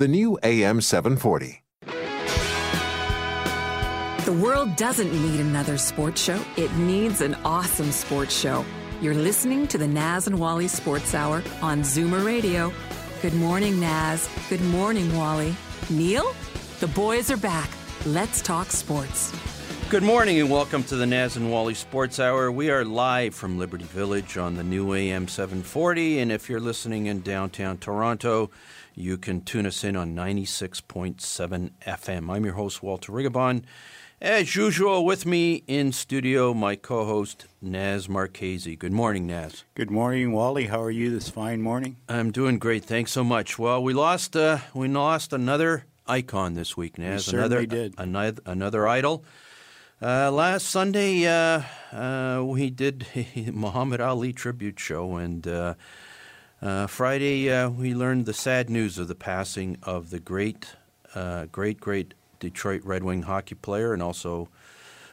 the new AM 740. The world doesn't need another sports show, it needs an awesome sports show. You're listening to the Naz and Wally Sports Hour on Zoomer Radio. Good morning, Naz. Good morning, Wally. Neil? The boys are back. Let's talk sports. Good morning and welcome to the Naz and Wally Sports Hour. We are live from Liberty Village on the new AM 740, and if you're listening in downtown Toronto, you can tune us in on 96.7 FM. I'm your host, Walter Rigabon. As usual, with me in studio, my co host, Naz Marchese. Good morning, Naz. Good morning, Wally. How are you this fine morning? I'm doing great. Thanks so much. Well, we lost uh, we lost another icon this week, Naz. We another did. another another idol. Uh, last Sunday, uh, uh, we did a Muhammad Ali tribute show, and uh, uh, Friday uh, we learned the sad news of the passing of the great, great, great Detroit Red Wing hockey player, and also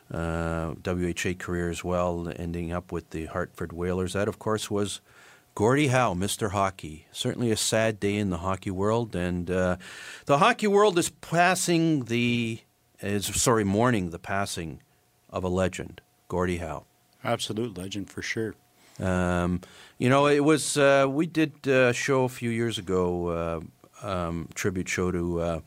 WHA career as well, ending up with the Hartford Whalers. That, of course, was Gordie Howe, Mr. Hockey. Certainly a sad day in the hockey world, and the hockey world is passing the is sorry mourning the passing of a legend, Gordie Howe. Absolute legend for sure. Um, you know, it was uh, we did a show a few years ago, uh, um, tribute show to uh,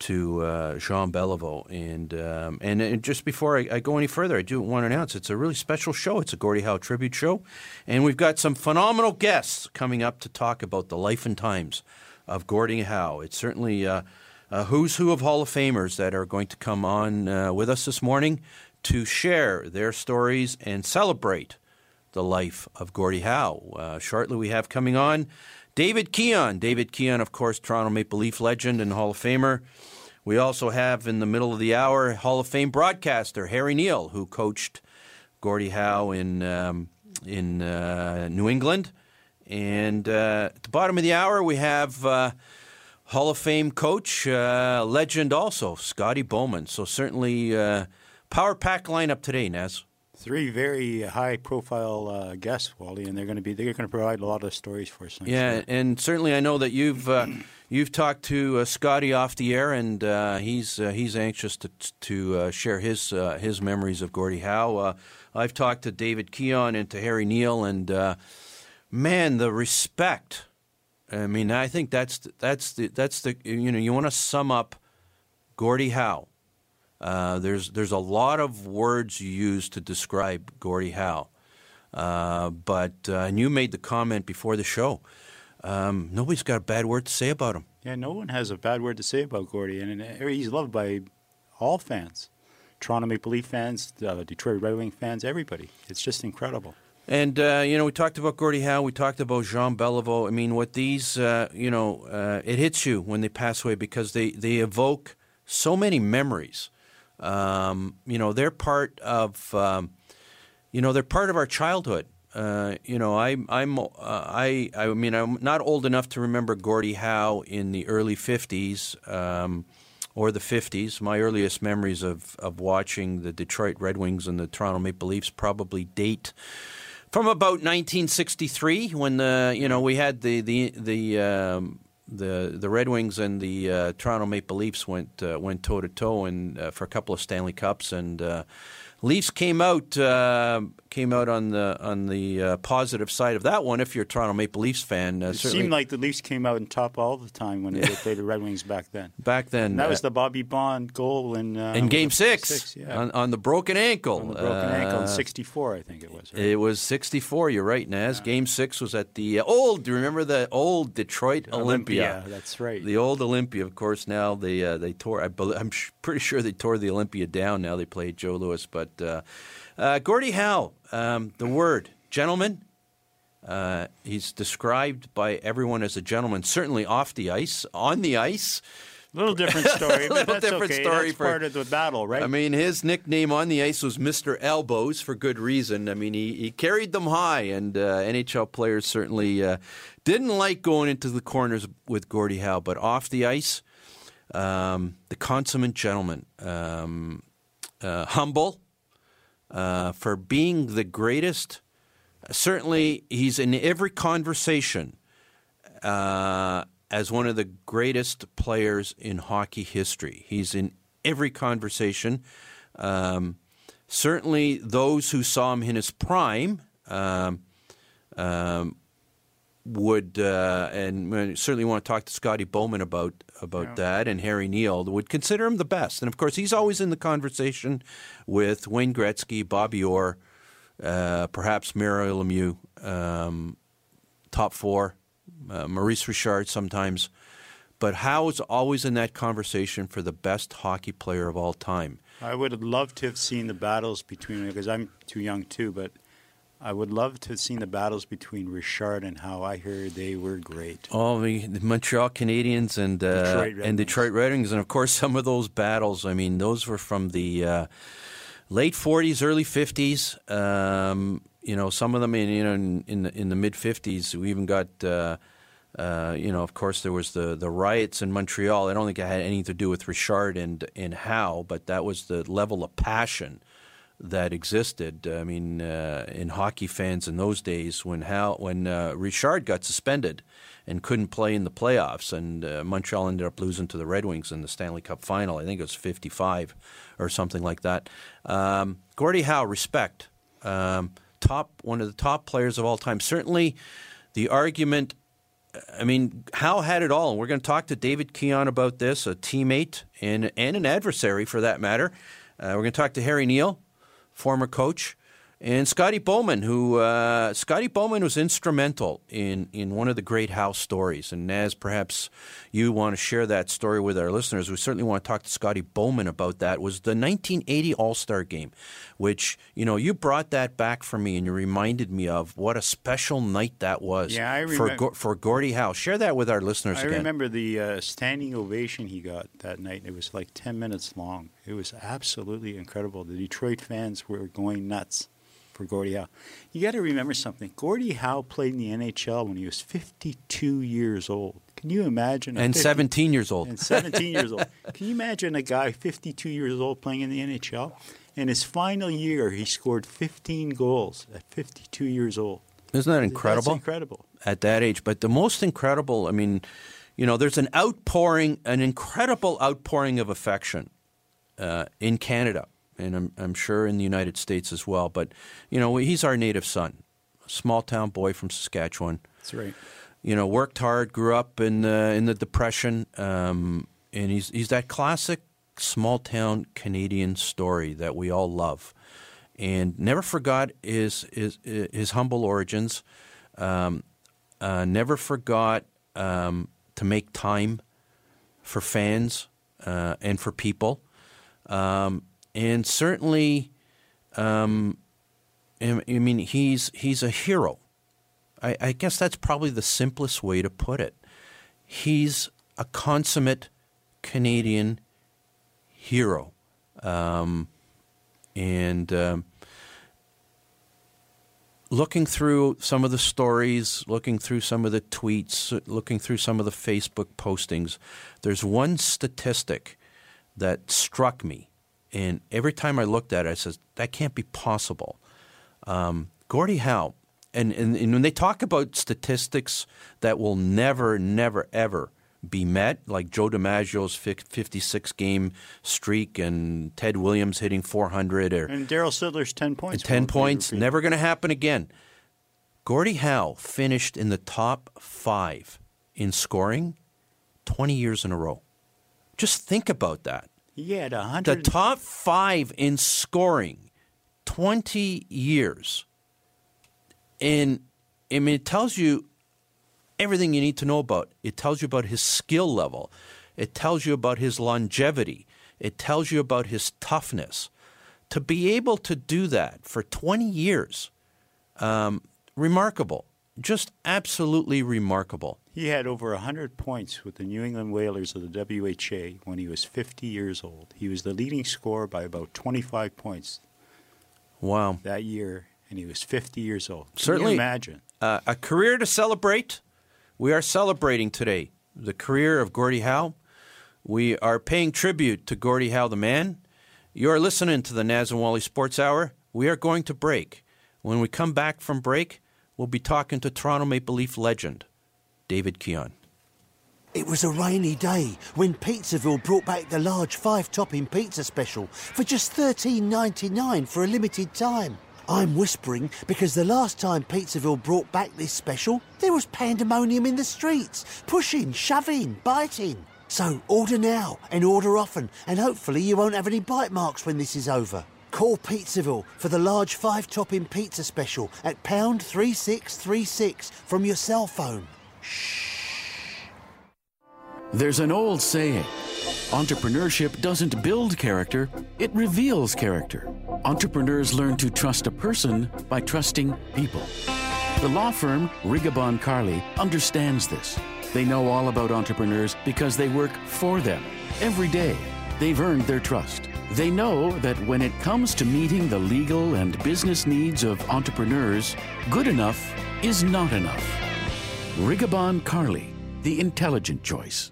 to uh, Jean Beliveau, and, um, and and just before I, I, go any further, I do want to announce it's a really special show. It's a Gordie Howe tribute show, and we've got some phenomenal guests coming up to talk about the life and times of Gordie Howe. It's certainly uh, who's who of Hall of Famers that are going to come on uh, with us this morning to share their stories and celebrate the life of Gordie Howe. Uh, shortly, we have coming on David Keon. David Keon, of course, Toronto Maple Leaf legend and Hall of Famer. We also have in the middle of the hour Hall of Fame broadcaster Harry Neale, who coached Gordie Howe in um, in uh, New England. And uh, at the bottom of the hour, we have uh, Hall of Fame coach, uh, legend also, Scotty Bowman. So certainly uh, power pack lineup today, Naz. Three very high profile uh, guests, Wally, and they're going to be they're going to provide a lot of stories for us. I'm Yeah, sure. and certainly I know that you've uh, you've talked to uh, Scotty off the air, and uh, he's uh, he's anxious to to uh, share his uh, his memories of Gordie Howe. Uh, I've talked to David Keon and to Harry Neale, and uh, man, the respect. I mean, I think that's the, that's the that's the you know you want to sum up Gordie Howe. Uh, there's there's a lot of words you use to describe Gordie Howe, uh, but uh, and you made the comment before the show. Um, nobody's got a bad word to say about him. yeah, no one has a bad word to say about Gordie, and, and he's loved by all fans, Toronto Maple Leaf fans, uh, Detroit Red Wing fans, everybody. It's just incredible. And uh, you know, we talked about Gordie Howe. We talked about Jean Beliveau. I mean, what these, uh, you know, uh, it hits you when they pass away because they they evoke so many memories. Um, you know, they're part of, um, you know, they're part of our childhood. Uh, you know, I, I'm, uh, I, I mean, I'm not old enough to remember Gordie Howe in the early '50s um, or the '50s. My earliest memories of of watching the Detroit Red Wings and the Toronto Maple Leafs probably date from about 1963 when the you know we had the the the um, the the Red Wings and the uh, Toronto Maple Leafs went uh, went toe to toe and uh, for a couple of Stanley Cups and uh, Leafs came out uh, came out on the on the uh, positive side of that one. If you're a Toronto Maple Leafs fan, uh, It certainly seemed like the Leafs came out on top all the time when they played the Red Wings back then. back then And that was uh, the Bobby Baun goal in uh, in Game Six, six yeah. on, on the broken ankle. On the broken ankle in Uh, '64, I think it was. right? It was 64. You're right, Naz. Game six was at the old. Do you remember the old Detroit Olympia? That's right. The old Olympia, of course. Now they uh, they tore. I, I'm sh- pretty sure they tore the Olympia down. Now they play Joe Louis. But uh, uh, Gordie Howe, um, the word gentleman, Uh, he's described by everyone as a gentleman, certainly off the ice. On the ice, A Little different story, but Little that's different okay. story that's for- part of the battle, right? I mean, his nickname on the ice was Mr. Elbows for good reason. I mean, he, he carried them high, and uh, NHL players certainly uh, didn't like going into the corners with Gordie Howe. But off the ice, um, the consummate gentleman, um, uh, humble uh, for being the greatest. Certainly, he's in every conversation uh, as one of the greatest players in hockey history. He's in every conversation. Um, certainly, those who saw him in his prime um, um, would, uh, and we certainly want to talk to Scotty Bowman about about Yeah. that, and Harry Neale would consider him the best. And of course, he's always in the conversation with Wayne Gretzky, Bobby Orr, uh, perhaps Mario Lemieux, um, top four, uh, Maurice Richard sometimes. But Howe is always in that conversation for the best hockey player of all time. I would have loved to have seen the battles between because I'm too young too, but I would love to have seen the battles between Richard and Howe. I hear they were great. Oh, the, the Montreal Canadiens and uh, Detroit Red and Wings. Detroit Red Wings, and of course some of those battles. I mean, those were from the uh, late '40s, early '50s. Um, you know, some of them in you know in, in the in the mid '50s. We even got. Uh, uh, you know, of course, there was the, the riots in Montreal. I don't think it had anything to do with Richard and and Howe, but that was the level of passion that existed. I mean, uh, in hockey fans in those days, when Hal, when uh, Richard got suspended and couldn't play in the playoffs, and uh, Montreal ended up losing to the Red Wings in the Stanley Cup final. I think it was fifty-five or something like that. Um, Gordie Howe, respect, um, top one of the top players of all time. Certainly, the argument. I mean, Howe had it all, and we're going to talk to David Keon about this, a teammate and and an adversary for that matter. Uh, we're going to talk to Harry Neale, former coach, and Scotty Bowman, who uh, Scotty Bowman was instrumental in in one of the great Howe's stories. And as perhaps you want to share that story with our listeners, we certainly want to talk to Scotty Bowman about that. Was the 1980 All Star Game, which you know you brought that back for me, and you reminded me of what a special night that was. Yeah, I for Go- for Gordie Howe. Share that with our listeners I again. remember the uh, standing ovation he got that night. It was like 10 minutes long. It was absolutely incredible. The Detroit fans were going nuts for Gordie Howe. You got to remember something. Gordie Howe played in the NHL when he was 52 years old. Can you imagine? and 50 17 years old. and 17 years old. Can you imagine a guy 52 years old playing in the NHL? In his final year, he scored 15 goals at 52 years old. Isn't that incredible? That's incredible. at that age. But the most incredible, I mean, you know, there's an outpouring, an incredible outpouring of affection uh, in Canada, and I'm, I'm sure in the United States as well. But, you know, he's our native son, a small town boy from Saskatchewan. That's right. You know, worked hard, grew up in uh, in the Depression, um, and he's he's that classic small town Canadian story that we all love, and never forgot his his his humble origins. Um, uh, never forgot um, to make time for fans uh, and for people, um, and certainly, um, I mean, he's he's a hero. I, I guess that's probably the simplest way to put it. He's a consummate Canadian hero, um, and. Um, looking through some of the stories, looking through some of the tweets, looking through some of the Facebook postings, there's one statistic that struck me. And every time I looked at it, I said, that can't be possible. Um, Gordie Howe, and, and, and when they talk about statistics that will never, never, ever be met, like Joe DiMaggio's 56 game streak and Ted Williams hitting 400 or And Darryl Sittler's 10 points. and 10 points, never going to happen again. Gordie Howe finished in the top five in scoring 20 years in a row. Just think about that. He had The top five in scoring 20 years. And I mean, it tells you everything you need to know about. It tells you about his skill level. It tells you about his longevity. It tells you about his toughness. To be able to do that for 20 years, um, remarkable. Just absolutely remarkable. He had over 100 points with the New England Whalers of the WHA when he was 50 years old. He was the leading scorer by about 25 points Wow. that year, and he was 50 years old. Can Certainly. you imagine? Uh, a career to celebrate. We are celebrating today the career of Gordie Howe. We are paying tribute to Gordie Howe, the man. You are listening to the Naz and Wally Sports Hour. We are going to break. When we come back from break, we'll be talking to Toronto Maple Leaf legend, David Keon. It was a rainy day when Pizzaville brought back the large five topping pizza special for just $13.99 for a limited time. I'm whispering because the last time Pizzaville brought back this special, there was pandemonium in the streets, pushing, shoving, biting. So order now and order often, and hopefully you won't have any bite marks when this is over. Call Pizzaville for the large five topping pizza special at pound 3636 from your cell phone. Shh. There's an old saying entrepreneurship doesn't build character, it reveals character. Entrepreneurs learn to trust a person by trusting people. The law firm Rigabon Carly understands this. They know all about entrepreneurs because they work for them every day. They've earned their trust. They know that when it comes to meeting the legal and business needs of entrepreneurs, good enough is not enough. Rigabon Carly, the intelligent choice.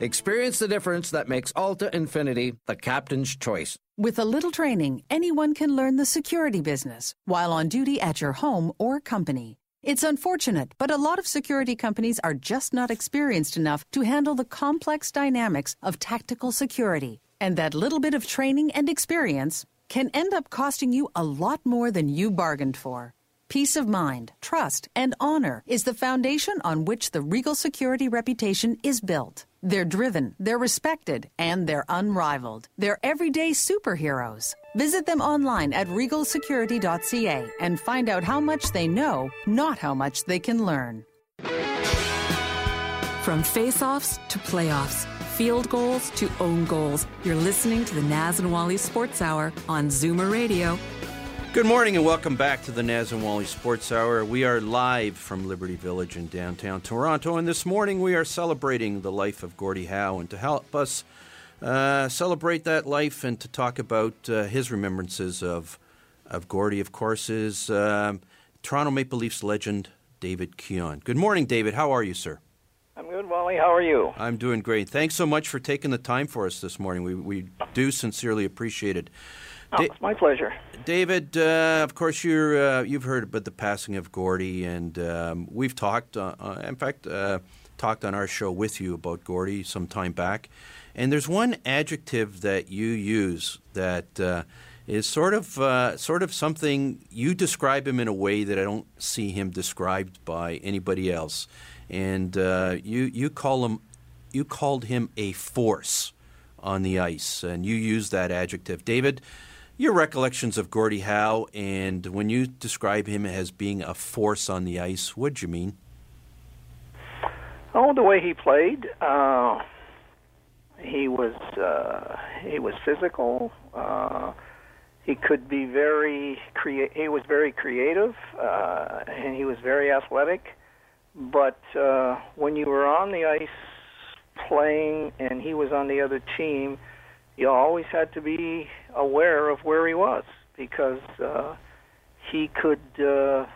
Experience the difference that makes Alta Infiniti the captain's choice. With a little training, anyone can learn the security business while on duty at your home or company. It's unfortunate, but a lot of security companies are just not experienced enough to handle the complex dynamics of tactical security. And that little bit of training and experience can end up costing you a lot more than you bargained for. Peace of mind, trust, and honor is the foundation on which the Regal Security reputation is built. They're driven, they're respected, and they're unrivaled. They're everyday superheroes. Visit them online at regalsecurity.ca and find out how much they know, not how much they can learn. From face-offs to playoffs, field goals to own goals, you're listening to the Naz and Wally Sports Hour on Zoomer Radio. Good morning and welcome back to the Naz and Wally Sports Hour. We are live from Liberty Village in downtown Toronto, and this morning we are celebrating the life of Gordie Howe. And to help us uh, celebrate that life and to talk about uh, his remembrances of of Gordie, of course, is um, Toronto Maple Leafs legend David Keon. Good morning, David. How are you, sir? I'm good, Wally. How are you? I'm doing great. Thanks so much for taking the time for us this morning. We we do sincerely appreciate it. Oh, it's my pleasure. David, uh, of course, you're, uh, you've heard about the passing of Gordie, and um, we've talked, uh, uh, in fact, uh, talked on our show with you about Gordie some time back. And there's one adjective that you use that uh, is sort of, sort of something you describe him in a way that I don't see him described by anybody else. And you, you call him, you called him a force on the ice, and you use that adjective. David, your recollections of Gordie Howe, and when you describe him as being a force on the ice, what do you mean? Oh, the way he played. Uh, he was uh, he was physical. Uh, he could be very crea- He was very creative, uh, and he was very athletic. But uh, when you were on the ice playing, and he was on the other team, you always had to be aware of where he was because uh, he could uh,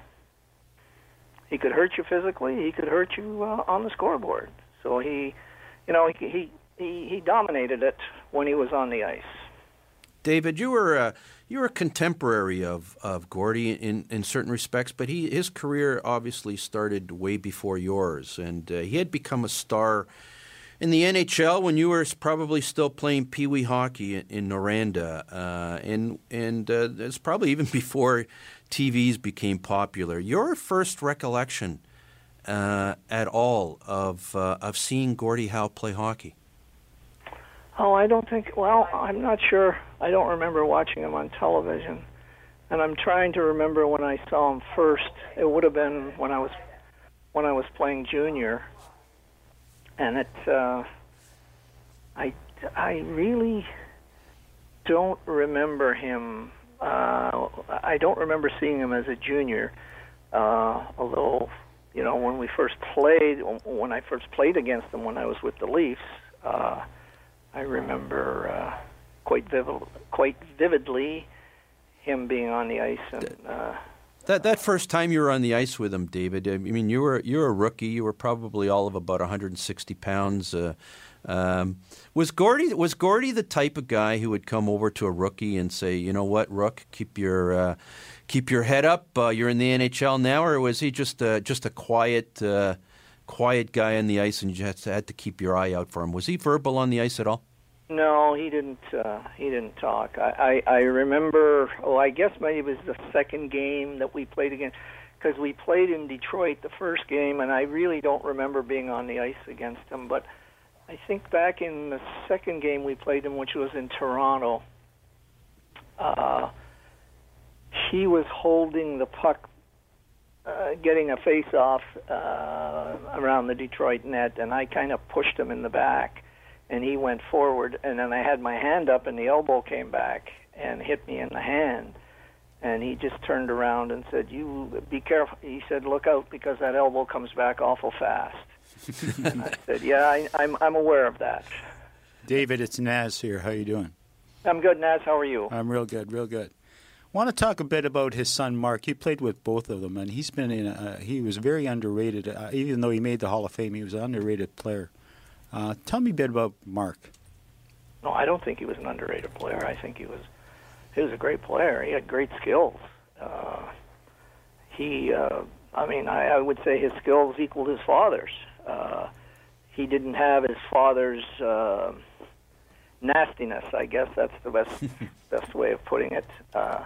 he could hurt you physically. He could hurt you uh, on the scoreboard. So he, you know, he, he he he dominated it when he was on the ice. David, you were uh, you were a contemporary of of Gordie in in certain respects, but he his career obviously started way before yours, and uh, he had become a star in the NHL when you were probably still playing Pee Wee hockey in, Noranda, uh, and and uh, it's probably even before TVs became popular. Your first recollection uh, at all of uh, of seeing Gordie Howe play hockey? Oh, I don't think. Well, I'm not sure. I don't remember watching him on television, and I'm trying to remember when I saw him first. It would have been when I was when I was playing junior, and it. Uh, I I really don't remember him. Uh, I don't remember seeing him as a junior, uh, although you know when we first played, when I first played against him when I was with the Leafs. Uh, I remember uh, quite vivid, quite vividly him being on the ice and. Uh, that that first time you were on the ice with him, David. I mean, you were you were a rookie. You were probably all of about 160 pounds. Uh, um, was Gordie was Gordie the type of guy who would come over to a rookie and say, you know what, Rook, keep your uh, keep your head up. Uh, you're in the NHL now, or was he just uh, just a quiet uh, quiet guy on the ice and you just had to keep your eye out for him? Was he verbal on the ice at all? No, he didn't. Uh, he didn't talk. I, I I remember. Oh, I guess maybe it was the second game that we played again, because we played in Detroit the first game, and I really don't remember being on the ice against him. But I think back in the second game we played him, which was in Toronto. Uh, he was holding the puck, uh, getting a face-off uh, around the Detroit net, and I kind of pushed him in the back and he went forward and then I had my hand up and the elbow came back and hit me in the hand and he just turned around and said you be careful he said look out because that elbow comes back awful fast I said yeah I, I'm I'm aware of that David it's Naz here how you doing I'm good Naz how are you I'm real good real good want to talk a bit about his son Mark. He played with both of them, and he's been in. A, he was very underrated. Uh, even though he made the Hall of Fame, he was an underrated player. Uh, tell me a bit about Mark. No, I don't think he was an underrated player. I think he was he was a great player. He had great skills. Uh, he, uh, I mean, I, I would say his skills equaled his father's. Uh, he didn't have his father's uh, nastiness. I guess that's the best best way of putting it. Uh,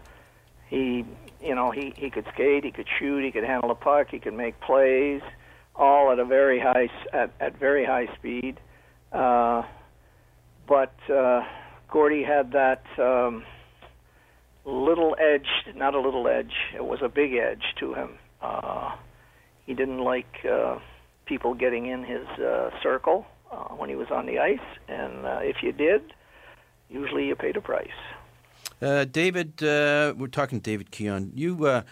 he, you know, he he could skate, he could shoot, he could handle a puck, he could make plays. Uh, all at a very high at, at very high speed. Uh, but uh, Gordie had that um, little edge, not a little edge. It was a big edge to him. Uh, he didn't like uh, people getting in his uh, circle uh, when he was on the ice, and uh, if you did, usually you paid a price. Uh, David, uh, we're talking to David Keon. You uh,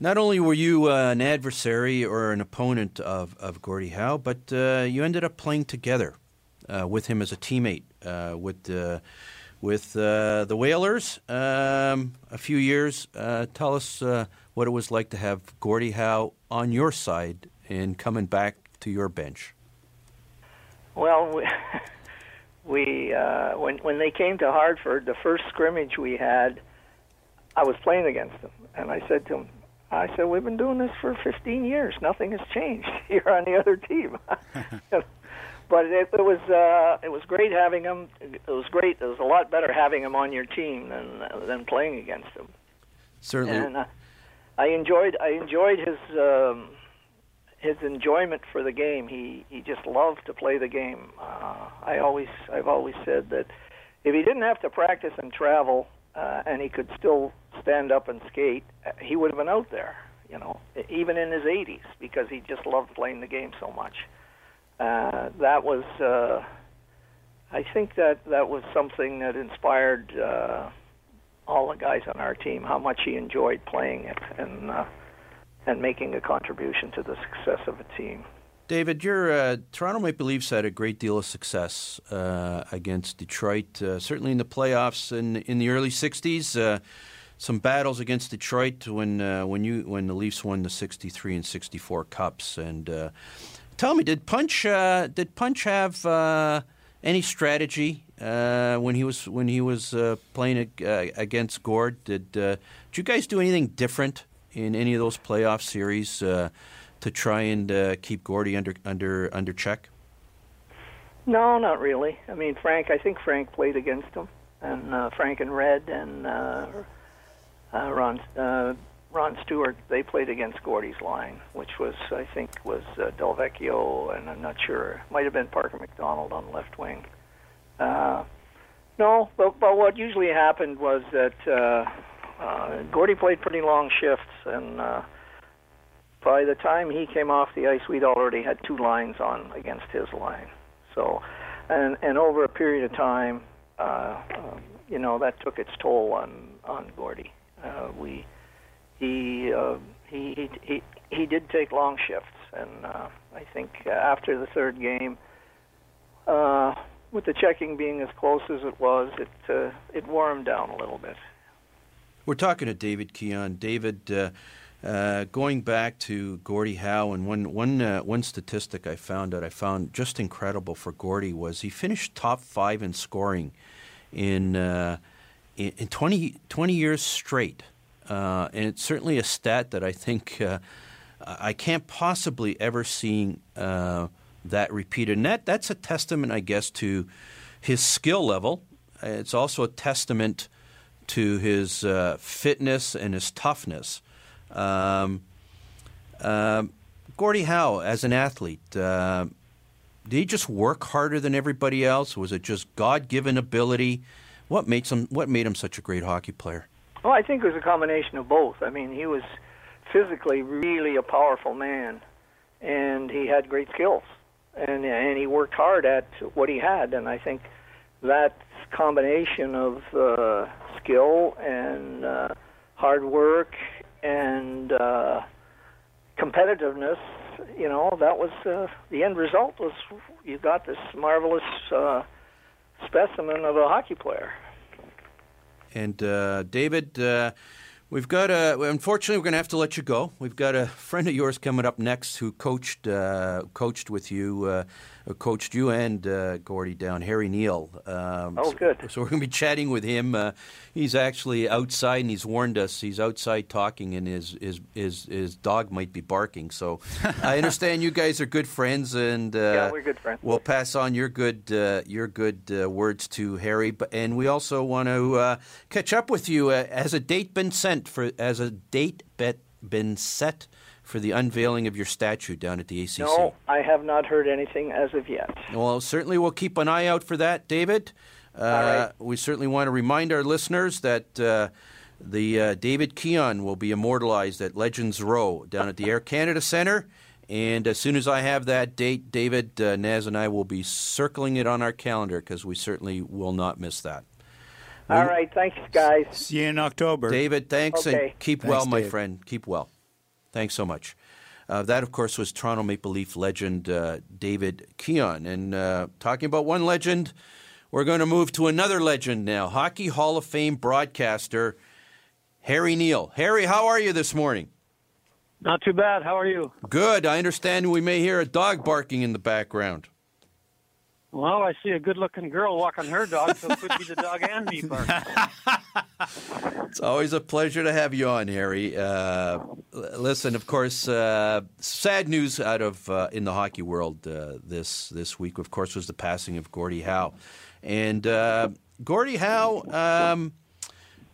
not only were you uh, an adversary or an opponent of, of Gordie Howe, but uh, you ended up playing together uh, with him as a teammate uh, with uh, with uh, the Whalers um, a few years. tell us what it was like to have Gordie Howe on your side and coming back to your bench. Well, we, we when when they came to Hartford, the first scrimmage we had, I was playing against them, and I said to him, I said, "We've been doing this for 15 years. Nothing has changed. You're on the other team." but it, it was uh, it was great having him. It was great. It was a lot better having him on your team than than playing against him. Certainly. And uh, I enjoyed I enjoyed his um, his enjoyment for the game. He he just loved to play the game. Uh, I always I've always said that if he didn't have to practice and travel, uh, and he could still stand up and skate, uh, he would have been out there, you know, even in his 80s, because he just loved playing the game so much. Uh, that was, uh, I think that that was something that inspired uh, all the guys on our team how much he enjoyed playing it and uh, and making a contribution to the success of a team. David, your uh, Toronto Maple Leafs had a great deal of success uh, against Detroit, uh, certainly in the playoffs in in the early '60s. Uh, some battles against Detroit when uh, when you when the Leafs won the '63 and '64 cups. And uh, tell me, did Punch did Punch have any strategy when he was when he was playing against Gord? Did did you guys do anything different in any of those playoff series? To try and uh, keep Gordie under under under check? No, not really. I mean, Frank. I think Frank played against him, and uh, Frank and Red and uh, uh, Ron uh, Ron Stewart. They played against Gordie's line, which was I think was uh, Delvecchio, and I'm not sure. Might have been Parker MacDonald on left wing. Uh, no, but, but what usually happened was that uh, uh, Gordie played pretty long shifts, and uh, by the time he came off the ice, we'd already had two lines on against his line. So, and and over a period of time, uh, um, you know, that took its toll on on Gordie. Uh, we he, uh, he he he he did take long shifts, and uh, I think after the third game, uh, with the checking being as close as it was, it uh, it him down a little bit. We're talking to David Keon. David. Uh, uh, going back to Gordie Howe, and one one uh, one statistic I found that I found just incredible for Gordie was he finished top five in scoring in uh, in, in 20, 20, years straight, uh, and it's certainly a stat that I think uh, I can't possibly ever see uh, that repeated. And that that's a testament, I guess, to his skill level. It's also a testament to his fitness and his toughness. Um, uh, Gordie Howe, as an athlete, uh, did he just work harder than everybody else? Was it just God-given ability? What made him What made him such a great hockey player? Well, I think it was a combination of both. I mean, he was physically really a powerful man, and he had great skills, and and he worked hard at what he had. And I think that combination of uh, skill and uh, hard work and uh, competitiveness, you know, that was uh, the end result. Was you got this marvelous uh, specimen of a hockey player. And uh, David, uh, we've got a. Unfortunately, we're going to have to let you go. We've got a friend of yours coming up next who coached uh, coached with you uh, coached you and uh, Gordie down, Harry Neale. Um, oh, good. So, so, we're going to be chatting with him. Uh, he's actually outside, and he's warned us. He's outside talking, and his his his, his dog might be barking. So I understand you guys are good friends, and uh, yeah, we're good friends. We'll pass on your good uh, your good uh, words to Harry, but, and we also want to catch up with you. has a date been sent for? As a date bet been set? For the unveiling of your statue down at the ACC? No, I have not heard anything as of yet. Well, certainly we'll keep an eye out for that, David. Uh, We certainly want to remind our listeners that uh, the uh, David Keon will be immortalized at Legends Row down at the Air Canada Centre. And as soon as I have that date, David, uh, Naz, and I will be circling it on our calendar because we certainly will not miss that. All right. Thanks, guys. See you in October. David, thanks, okay. and keep thanks, well, my friend. Keep well. Thanks so much. Uh, that, of course, was Toronto Maple Leaf legend uh, David Keon. And uh, talking about one legend, we're going to move to another legend now Hockey Hall of Fame broadcaster Harry Neale. Harry, how are you this morning? Not too bad. How are you? Good. I understand we may hear a dog barking in the background. Well, I see a good-looking girl walking her dog, so it could be the dog and me barking. It's always a pleasure to have you on, Harry. Uh, listen, of course, uh, sad news out of uh, in the hockey world uh, this this week. Of course, was the passing of Gordie Howe, and uh, Gordie Howe. Um,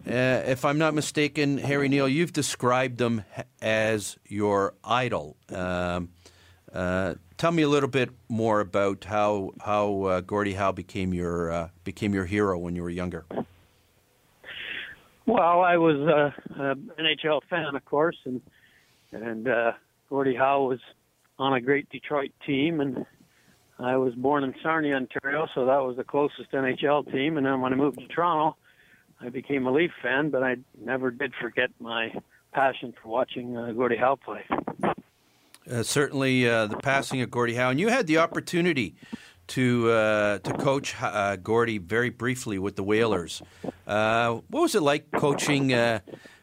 uh, if I'm not mistaken, Harry Neale, you've described him as your idol. Um, tell me a little bit more about how how uh, Gordie Howe became your uh, became your hero when you were younger. Well, I was uh, an NHL fan, of course, and and uh, Gordie Howe was on a great Detroit team, and I was born in Sarnia, Ontario, so that was the closest NHL team. And then when I moved to Toronto, I became a Leaf fan, but I never did forget my passion for watching uh, Gordie Howe play. Uh, certainly, uh, the passing of Gordie Howe, and you had the opportunity to uh, to coach uh, Gordie very briefly with the Whalers. Uh, what was it like coaching uh,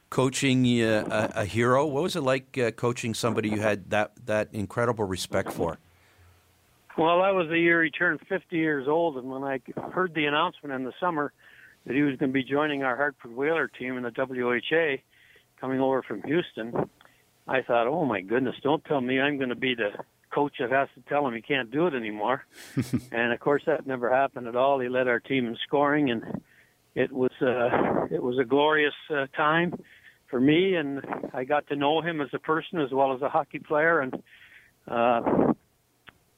coaching a, a, hero? What was it like coaching somebody you had that that incredible respect for? Well, that was the year he turned 50 years old, and when I heard the announcement in the summer that he was going to be joining our Hartford Whaler team in the WHA, coming over from Houston, I thought, "Oh my goodness! Don't tell me I'm going to be the coach that has to tell him he can't do it anymore. and of course, that never happened at all. He led our team in scoring, and it was uh, it was a glorious uh, time for me. And I got to know him as a person as well as a hockey player. And uh,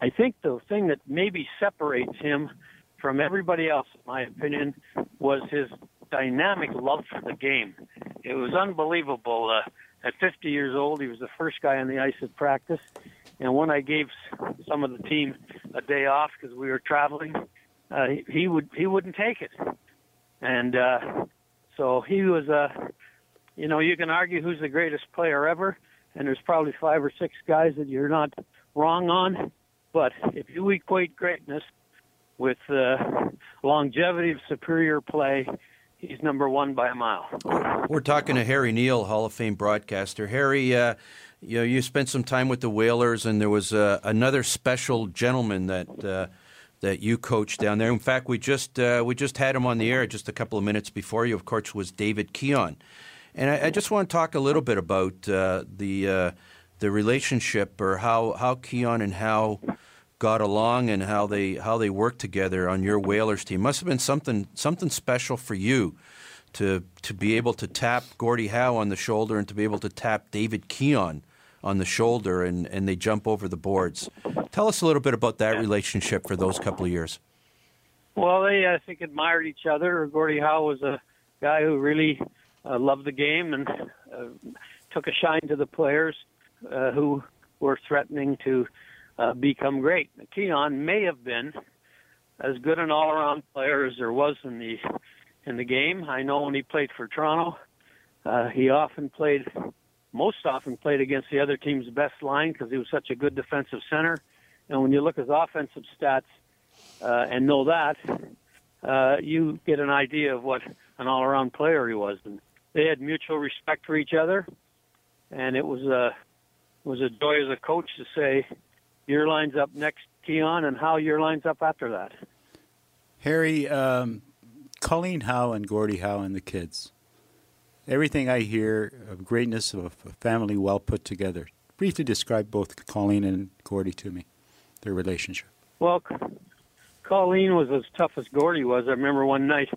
I think the thing that maybe separates him from everybody else, in my opinion, was his dynamic love for the game. It was unbelievable. Uh, at 50 years old, he was the first guy on the ice at practice. And when I gave some of the team a day off because we were traveling, uh, he, he would he wouldn't take it, and uh, so he was a. Uh, you know, you can argue who's the greatest player ever, and there's probably five or six guys that you're not wrong on. But if you equate greatness with uh, longevity of superior play, he's number one by a mile. We're talking to Harry Neale, Hall of Fame broadcaster. Harry, uh, you know, you spent some time with the Whalers, and there was uh, another special gentleman that uh, that you coached down there. In fact, we just uh, we just had him on the air just a couple of minutes before you. Of course, was David Keon, and I, I just want to talk a little bit about uh, the uh, the relationship or how how Keon and how got along and how they how they worked together on your Whalers team. Must have been something something special for you to to be able to tap Gordie Howe on the shoulder and to be able to tap David Keon on the shoulder and, and they jump over the boards. Tell us a little bit about that relationship for those couple of years. Well, they I think admired each other. Gordie Howe was a guy who really uh, loved the game and uh, took a shine to the players uh, who were threatening to uh, become great. Keon may have been as good an all-around player as there was in the in the game. I know when he played for Toronto, uh, he often played most often played against the other team's best line because he was such a good defensive center. And when you look at his offensive stats uh, and know that, uh, you get an idea of what an all-around player he was. And they had mutual respect for each other, and it was a it was a joy as a coach to say, your line's up next, Keon, and how your line's up after that. Harry, um, Colleen Howe and Gordie Howe and the kids everything I hear of greatness of a family well put together. Briefly describe both Colleen and Gordie to me, their relationship. Well, Colleen was as tough as Gordie was. I remember one night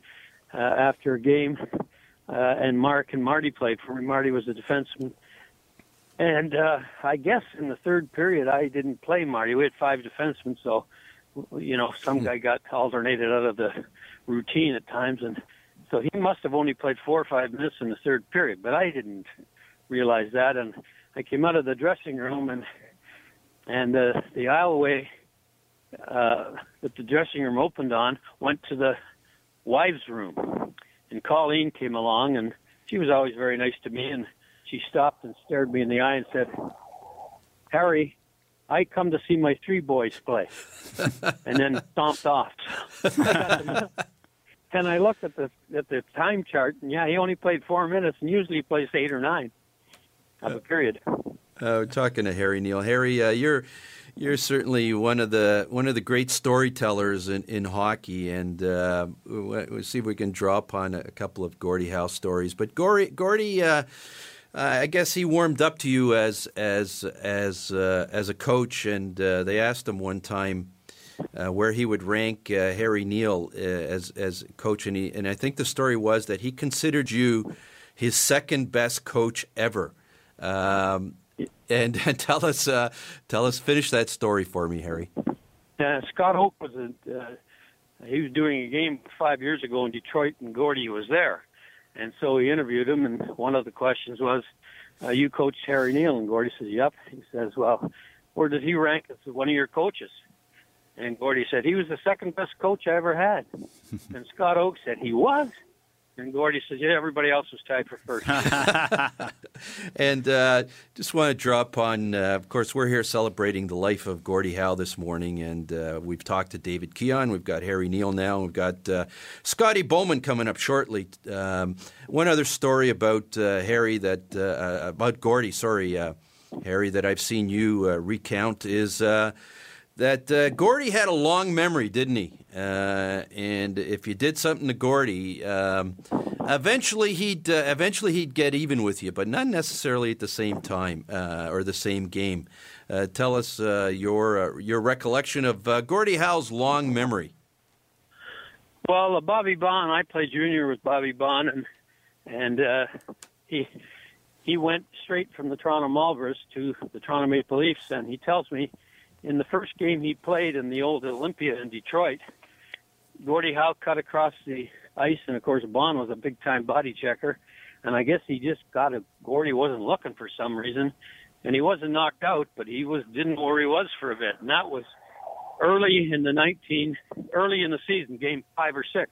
uh, after a game, uh, and Mark and Marty played for me. Marty was a defenseman. And uh, I guess in the third period, I didn't play Marty. We had five defensemen, so, you know, some hmm. guy got alternated out of the routine at times. And so he must have only played four or five minutes in the third period, but I didn't realize that. And I came out of the dressing room and and uh, the aisleway uh, that the dressing room opened on went to the wives' room. And Colleen came along, and she was always very nice to me. And she stopped and stared me in the eye and said, "Harry, I come to see my three boys play," and then stomped off. And I looked at the at the time chart, and yeah, he only played four minutes, and usually he plays eight or nine of a period. Uh, talking to Harry Neale. Harry, uh, you're you're certainly one of the one of the great storytellers in, in hockey, and uh, we'll see if we can draw upon a couple of Gordie Howe stories. But Gordy, Gordie uh, I guess he warmed up to you as as as uh, as a coach, and uh, they asked him one time uh, where he would rank uh, Harry Neale uh, as as coach, and he, and I think the story was that he considered you his second best coach ever. Um, and, and, tell us, uh, tell us, finish that story for me, Harry. Scott Oake was a, he was doing a game five years ago in Detroit, and Gordie was there, And so he interviewed him, and one of the questions was, uh, "You coached Harry Neale?" And Gordie says, "Yep." He says, "Well, where did he rank as one of your coaches?" And Gordie said, "He was the second best coach I ever had." and Scott Oakes said, "He was." And Gordie says, "Yeah, everybody else was tied for first. and uh, just want to draw upon, uh, of course, we're here celebrating the life of Gordie Howe this morning, and uh, we've talked to David Keon, we've got Harry Neale now, we've got uh, Scotty Bowman coming up shortly. Um, one other story about uh, Harry that uh, about Gordie, sorry, Harry, that I've seen you recount is that uh, Gordie had a long memory, didn't he? Uh, and if you did something to Gordie, um, eventually he'd uh, eventually he'd get even with you, but not necessarily at the same time uh, or the same game. Uh, tell us uh, your your recollection of Gordie Howe's long memory. Well, Bobby Baun, I played junior with Bobby Baun, and and he he went straight from the Toronto Marlboros to the Toronto Maple Leafs, and he tells me in the first game he played in the old Olympia in Detroit, Gordie Howe cut across the ice, and of course Baun was a big time body checker, and I guess he just got a Gordie wasn't looking for some reason, and he wasn't knocked out, but he was didn't know where he was for a bit, and that was early in the 19 early in the season, game five or six.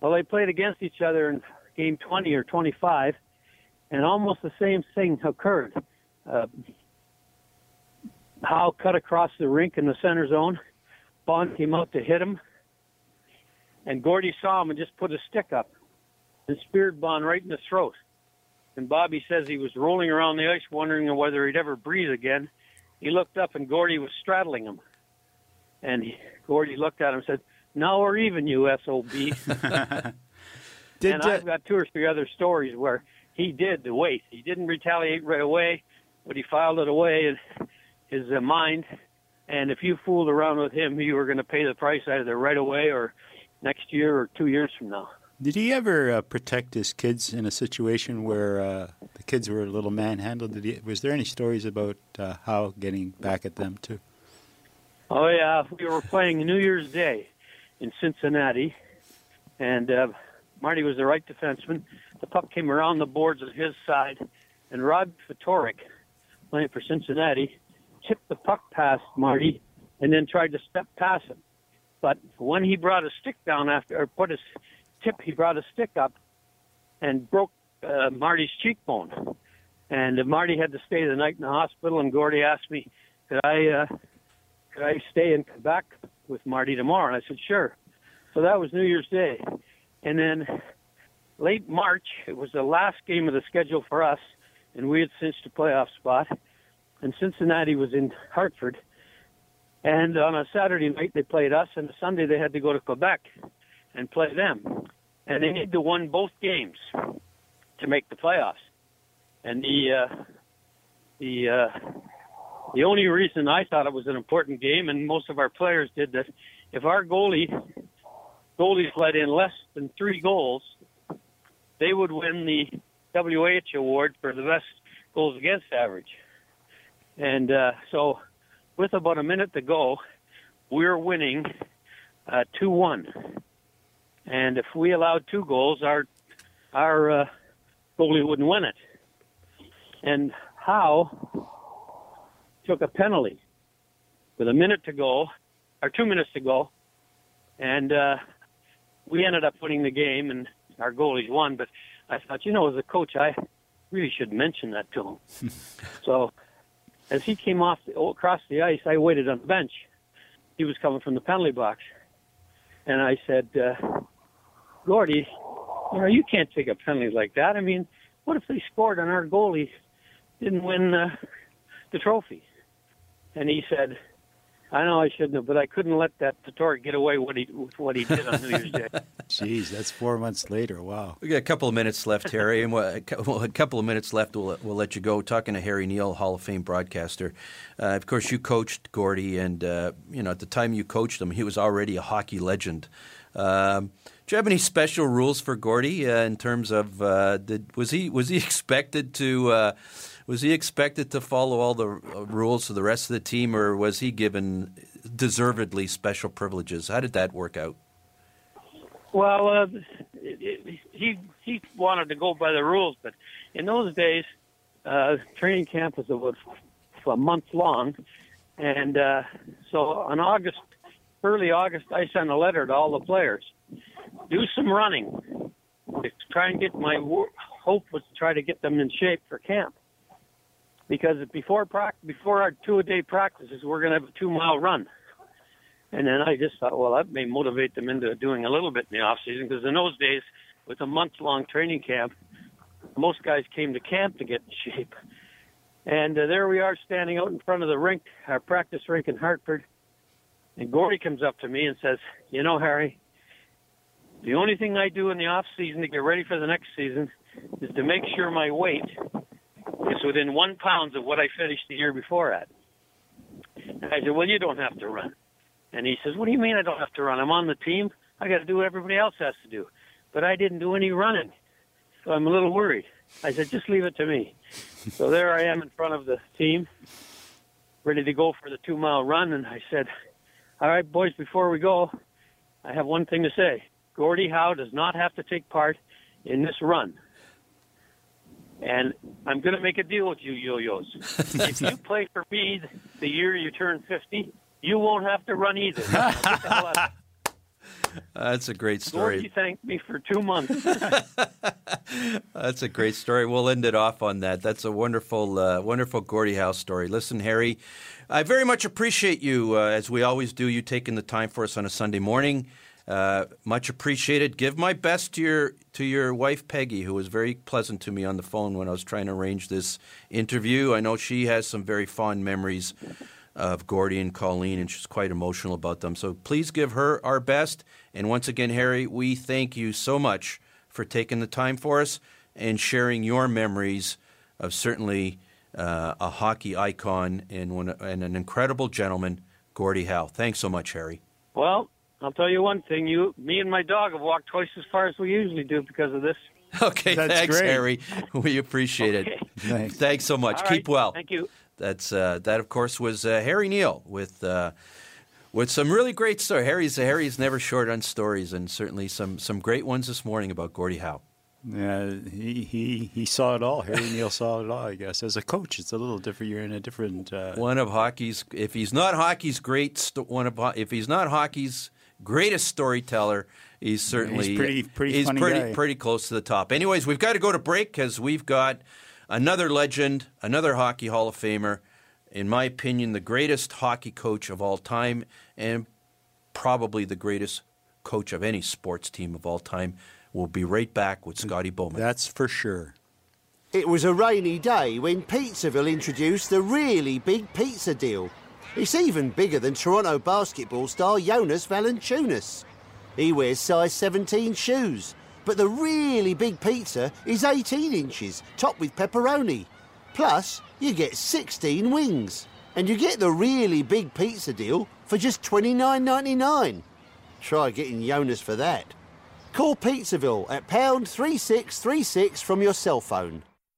Well, they played against each other in game 20 or 25, and almost the same thing occurred. Uh, Howe cut across the rink in the center zone. Baun came out to hit him. And Gordie saw him and just put a stick up and speared Baun right in the throat. And Bobby says he was rolling around the ice wondering whether he'd ever breathe again. He looked up and Gordie was straddling him. And he, Gordie looked at him and said, Now we're even, you SOB. did, and I've got two or three other stories where he did the wait. He didn't retaliate right away, but he filed it away. And his uh, mind. And if you fooled around with him, you were going to pay the price either right away or next year or two years from now. Did he ever uh, protect his kids in a situation where uh, the kids were a little manhandled? Did he, was there any stories about uh, Howe getting back at them too? Oh yeah, we were playing New Year's Day in Cincinnati, and uh, Marty was the right defenseman. The puck came around the boards on his side, and Rob Ftorek, playing for Cincinnati, tipped the puck past Marty and then tried to step past him. But when he brought a stick down after, or put his tip, he brought a stick up and broke uh, Marty's cheekbone. And Marty had to stay the night in the hospital. And Gordie asked me, "Could I, uh, could I stay and come back with Marty tomorrow?" And I said, "Sure." So that was New Year's Day, and then late March, it was the last game of the schedule for us, and we had cinched a playoff spot and Cincinnati was in Hartford. And on a Saturday night they played us, and Sunday they had to go to Quebec and play them. And they need to win both games to make the playoffs. And the uh, the uh, the only reason I thought it was an important game, and most of our players did that, if our goalie goalies let in less than three goals, they would win the WH award for the best goals against average. And uh, so, with about a minute to go, we're winning uh, two uh, one. And if we allowed two goals, our our uh, goalie wouldn't win it. And Howe took a penalty with a minute to go, or two minutes to go, and uh, we ended up winning the game, and our goalies won. But I thought, you know, as a coach, I really should mention that to him. so as he came off the, across the ice, I waited on the bench. He was coming from the penalty box, and I said, uh, "Gordie, you know you can't take a penalty like that. I mean, what if they scored and our goalie didn't win uh, the trophy?" And he said, I know I shouldn't have, but I couldn't let that Tator get away what he, with what he did on New Year's Day. Jeez, that's four months later. Wow. We got a couple of minutes left, Harry, and a couple of minutes left. We'll, we'll let you go. Talking to Harry Neale, Hall of Fame broadcaster. Uh, of course, you coached Gordie, and uh, you know at the time you coached him, he was already a hockey legend. Um, do you have any special rules for Gordie uh, in terms of uh, did, was he was he expected to uh, was he expected to follow all the uh, rules of the rest of the team, or was he given deservedly special privileges? How did that work out? Well, uh, he he wanted to go by the rules, but in those days, uh, training camp was about a month long, and uh, so on August, early August, I sent a letter to all the players. Do some running. Try and get my hope was to try to get them in shape for camp. Because before before our two a day practices, we're going to have a two mile run. And then I just thought, well, that may motivate them into doing a little bit in the off season because in those days, with a month long training camp, most guys came to camp to get in shape. And uh, there we are standing out in front of the rink, our practice rink in Hartford. And Gordie comes up to me and says, You know, Harry, the only thing I do in the off season to get ready for the next season is to make sure my weight is within one pound of what I finished the year before at. And I said, Well, you don't have to run. And he says, What do you mean I don't have to run? I'm on the team. I got to do what everybody else has to do. But I didn't do any running. So I'm a little worried. I said, Just leave it to me. so there I am in front of the team, ready to go for the two mile run. And I said, All right, boys, before we go, I have one thing to say. Gordie Howe does not have to take part in this run. And I'm going to make a deal with you, yo-yos. if you play for me the year you turn 50, you won't have to run either. That's a great story. Gordie thanked me for two months. That's a great story. We'll end it off on that. That's a wonderful, uh, wonderful Gordie Howe story. Listen, Harry, I very much appreciate you, uh, as we always do, you taking the time for us on a Sunday morning. Uh, much appreciated. Give my best to your to your wife Peggy, who was very pleasant to me on the phone when I was trying to arrange this interview. I know she has some very fond memories of Gordie and Colleen, and she's quite emotional about them. So please give her our best. And once again, Harry, we thank you so much for taking the time for us and sharing your memories of certainly uh, a hockey icon and, one, and an incredible gentleman, Gordie Howe. Thanks so much, Harry. Well, I'll tell you one thing. You, me, and my dog have walked twice as far as we usually do because of this. Okay, That's thanks, great. Harry. We appreciate Okay. it. Thanks. Thanks so much. All Keep right. well. Thank you. That's uh, that. Of course, was uh, Harry Neale with uh, with some really great stories. Harry's Harry's never short on stories, and certainly some some great ones this morning about Gordie Howe. Yeah, he, he he saw it all. Harry Neale saw it all. I guess as a coach, it's a little different. You're in a different. Uh, One of hockey's, if he's not hockey's great, sto- one of if he's not hockey's greatest storyteller, he's certainly pretty- pretty he's funny pretty guy. pretty close to the top. Anyways, we've got to go to break because we've got another legend, another hockey Hall of Famer. In my opinion, the greatest hockey coach of all time, and probably the greatest coach of any sports team of all time. We'll be right back with mm, Scotty Bowman. that's for sure. It was a rainy day when Pizzaville introduced the really big pizza deal. It's even bigger than Toronto basketball star Jonas Valanciunas. He wears size 17 shoes, but the really big pizza is 18 inches, topped with pepperoni. Plus, you get 16 wings. And you get the really big pizza deal for just $29.99. Try getting Jonas for that. Call Pizzaville at pound 3636 from your cell phone.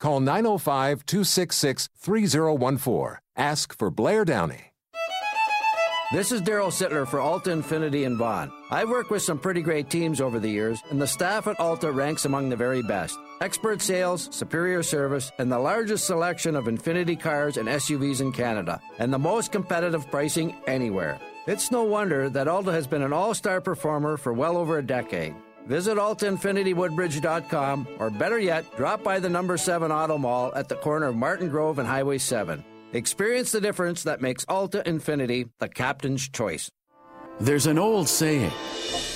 Call 905 266 3014. Ask for Blair Downey. This is Darryl Sittler for Alta Infiniti in Vaughan. I've worked with some pretty great teams over the years, and the staff at Alta ranks among the very best. Expert sales, superior service, and the largest selection of Infiniti cars and SUVs in Canada, and the most competitive pricing anywhere. It's no wonder that Alta has been an all star performer for well over a decade. Visit AltaInfinitiWoodbridge.com or better yet, drop by the number 7 Auto Mall at the corner of Martin Grove and Highway 7. Experience the difference that makes Alta Infiniti the captain's choice. There's an old saying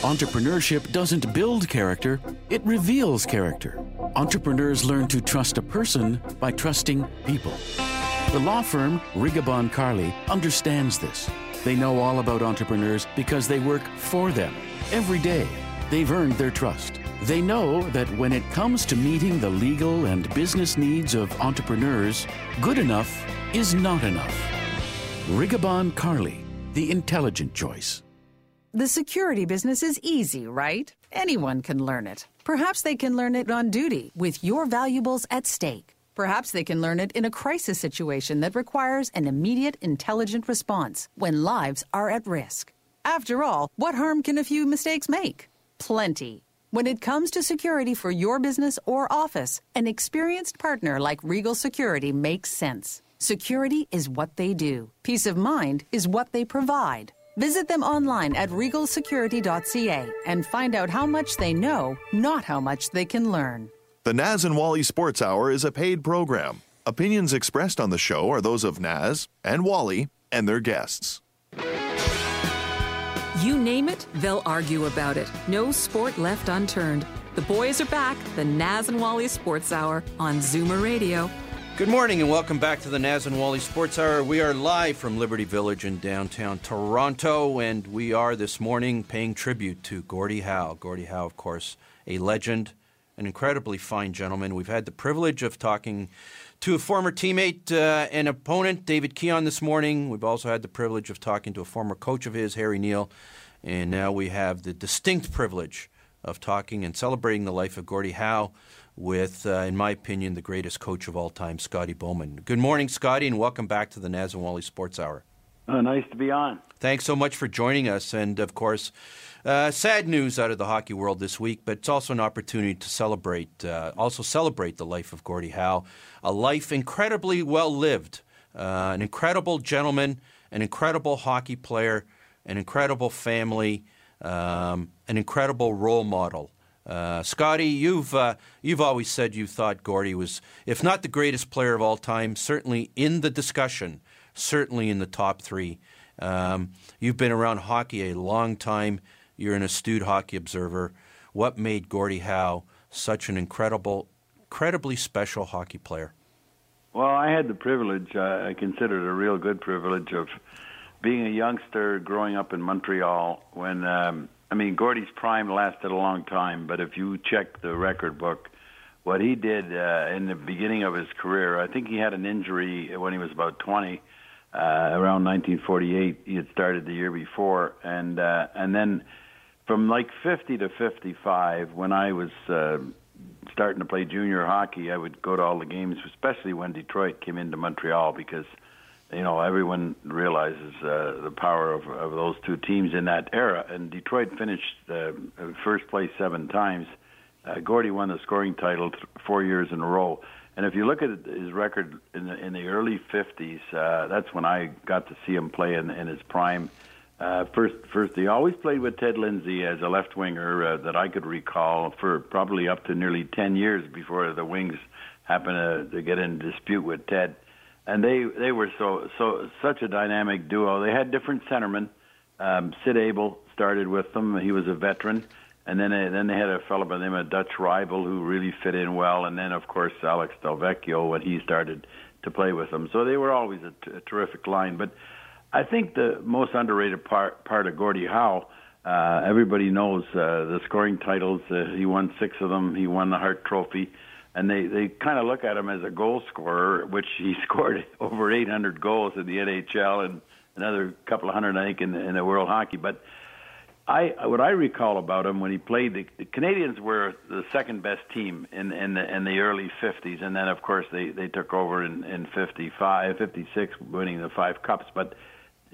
entrepreneurship doesn't build character, it reveals character. Entrepreneurs learn to trust a person by trusting people. The law firm Rigabon Carly understands this. They know all about entrepreneurs because they work for them every day. They've earned their trust. They know that when it comes to meeting the legal and business needs of entrepreneurs, good enough is not enough. Rigabon Carly, the intelligent choice. The security business is easy, right? Anyone can learn it. Perhaps they can learn it on duty with your valuables at stake. Perhaps they can learn it in a crisis situation that requires an immediate, intelligent response when lives are at risk. After all, what harm can a few mistakes make? Plenty. When it comes to security for your business or office, an experienced partner like Regal Security makes sense. Security is what they do, peace of mind is what they provide. Visit them online at regalsecurity.ca and find out how much they know, not how much they can learn. The Naz and Wally Sports Hour is a paid program. Opinions expressed on the show are those of Naz and Wally and their guests. You name it, they'll argue about it. No sport left unturned. The boys are back, the Naz and Wally Sports Hour on Zoomer Radio. Good morning and welcome back to the Naz and Wally Sports Hour. We are live from Liberty Village in downtown Toronto, and we are this morning paying tribute to Gordie Howe. Gordie Howe, of course, a legend, an incredibly fine gentleman. We've had the privilege of talking to a former teammate uh, and opponent, David Keon, this morning. We've also had the privilege of talking to a former coach of his, Harry Neale. And now we have the distinct privilege of talking and celebrating the life of Gordie Howe with, uh, in my opinion, the greatest coach of all time, Scotty Bowman. Good morning, Scotty, and welcome back to the Naz and Wally Sports Hour. Oh, nice to be on. Thanks so much for joining us. And of course, uh, sad news out of the hockey world this week, but it's also an opportunity to celebrate, uh, also celebrate the life of Gordie Howe, a life incredibly well lived, uh, an incredible gentleman, an incredible hockey player, an incredible family, um, an incredible role model. Uh, Scotty, you've uh, you've always said you thought Gordie was, if not the greatest player of all time, certainly in the discussion, certainly in the top three. Um, you've been around hockey a long time. You're an astute hockey observer. What made Gordie Howe such an incredible, incredibly special hockey player? Well, I had the privilege. Uh, I consider it a real good privilege of being a youngster growing up in Montreal when um, I mean Gordie's prime lasted a long time, but if you check the record book, what he did uh, in the beginning of his career, I think he had an injury when he was about 20, uh, around 1948. He had started the year before, and uh, and then from like 50 to 55, when I was uh, starting to play junior hockey, I would go to all the games, especially when Detroit came into Montreal because you know, everyone realizes uh, the power of, of those two teams in that era. And Detroit finished uh, first place seven times. Uh, Gordie won the scoring title th- four years in a row. And if you look at his record in the, in the early 50s, uh, that's when I got to see him play in, in his prime. Uh, first, first, he always played with Ted Lindsay as a left winger uh, that I could recall for probably up to nearly 10 years before the Wings happened to, to get in dispute with Ted and they they were so so such a dynamic duo. They had different centermen. Um, Sid Abel started with them. He was a veteran, and then they, then they had a fellow by the name of Dutch Reibel who really fit in well, and then of course Alex Delvecchio when he started to play with them. So they were always a, t- a terrific line. But I think the most underrated part part of Gordie Howe. Uh, everybody knows uh, the scoring titles. Uh, he won six of them. He won the Hart Trophy and they they kind of look at him as a goal scorer, which he scored over 800 goals in the NHL and another couple of hundred, I think, in the, in the World Hockey. But I what I recall about him when he played, the, the Canadiens were the second best team in in the in the early 50s, and then of course they they took over in in 55, 56, winning the five cups. But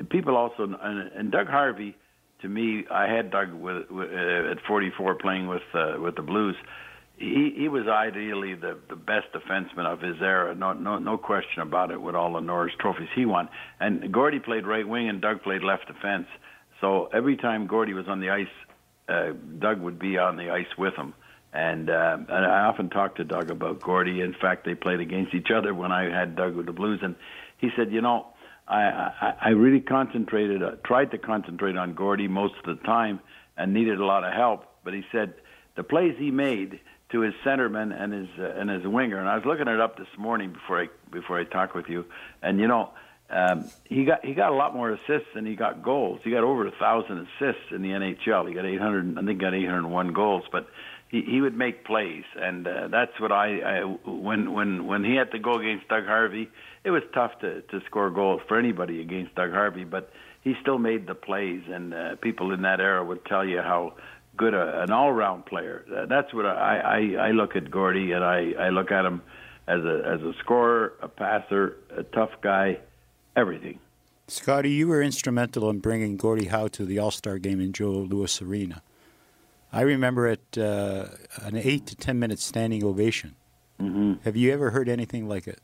people also and, and Doug Harvey. To me, I had Doug with, with, uh, at 44 playing with uh, with the Blues he he was ideally the the best defenseman of his era. No no no question about it. With all the Norris trophies he won, and Gordie played right wing and Doug played left defense. So every time Gordie was on the ice, uh, Doug would be on the ice with him. And, uh, and I often talked to Doug about Gordie. In fact, they played against each other when I had Doug with the Blues, and he said, you know, I, I, I really concentrated, uh, tried to concentrate on Gordie most of the time, and needed a lot of help. But he said the plays he made to his centerman and his uh, and his winger, and I was looking it up this morning before I before I talk with you, and you know. Um, he got he got a lot more assists than he got goals. He got over a thousand assists in the NHL. He got 800, I think, got 801 goals. But he he would make plays, and uh, that's what I, I when when when he had to go against Doug Harvey, it was tough to to score goals for anybody against Doug Harvey, but he still made the plays, and uh, people in that era would tell you how good a, an all-round player. Uh, that's what I, I I look at Gordie, and I I look at him as a as a scorer, a passer, a tough guy, everything. Scotty, you were instrumental in bringing Gordie Howe to the All Star game in Joe Louis Arena. I remember it uh, an eight to ten minute standing ovation. Mm-hmm. Have you ever heard anything like it?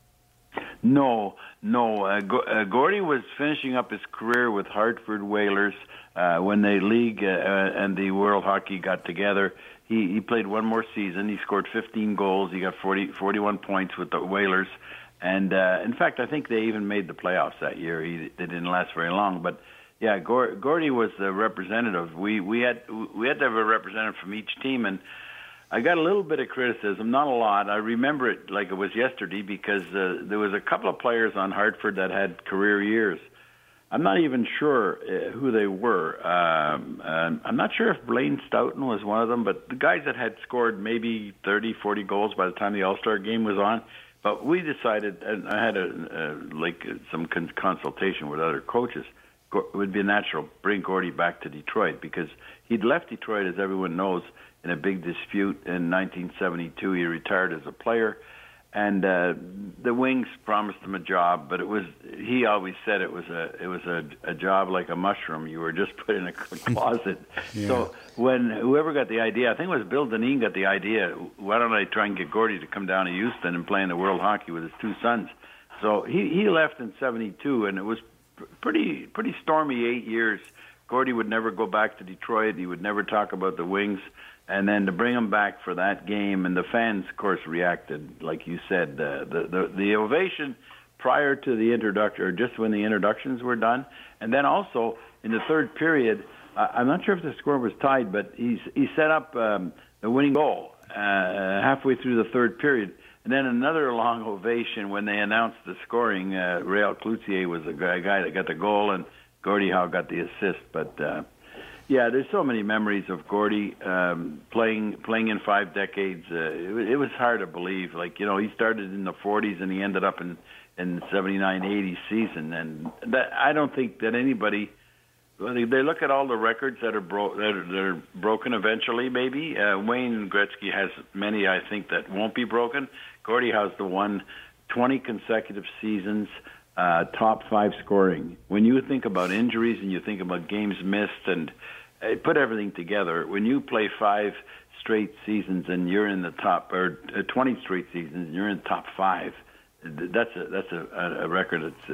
No, no. Uh, Go- uh, Gordie was finishing up his career with Hartford Whalers uh, when the league uh, and the World Hockey got together. He, he played one more season. He scored 15 goals. He got 40, 41 points with the Whalers. And uh, in fact, I think they even made the playoffs that year. He, they didn't last very long, but yeah, Gordie was the representative. We we had we had to have a representative from each team, and I got a little bit of criticism, not a lot. I remember it like it was yesterday because uh, there was a couple of players on Hartford that had career years. I'm not even sure uh, who they were. Um, I'm not sure if Blaine Stoughton was one of them, but the guys that had scored maybe 30, 40 goals by the time the All Star game was on. But we decided, and I had a, a like some con- consultation with other coaches it would be natural bring Gordie back to Detroit because he'd left Detroit, as everyone knows, in a big dispute in 1972. He retired as a player, and uh, the Wings promised him a job, but it was he always said it was a it was a, a job like a mushroom. You were just put in a closet. yeah. So when whoever got the idea, I think it was Bill Dineen got the idea. Why don't I try and get Gordie to come down to Houston and play in the World Hockey with his two sons? So he he left in '72, and it was pretty pretty stormy eight years. Gordie would never go back to Detroit. He would never talk about the Wings. And then to bring him back for that game, and the fans, of course, reacted like you said. Uh, the the the ovation prior to the introduction, or just when the introductions were done, and then also in the third period. Uh, I'm not sure if the score was tied, but he he set up um, the winning goal uh, halfway through the third period and then another long ovation when they announced the scoring. Uh, Réal Cloutier was the guy, guy that got the goal, and Gordie Howe got the assist. But uh, yeah, there's so many memories of Gordie um, playing playing in five decades. Uh, it, it was hard to believe. Like you know, he started in the 40s and he ended up in in 79, 80 season, and that I don't think that anybody they look at all the records that are, bro- that are, that are broken eventually. Maybe uh, Wayne Gretzky has many, I think, that won't be broken. Gordie has the one, 20 consecutive seasons, uh, top five scoring. When you think about injuries and you think about games missed and put everything together, when you play five straight seasons and you're in the top, or uh, 20 straight seasons and you're in the top five, that's a that's a, a record that's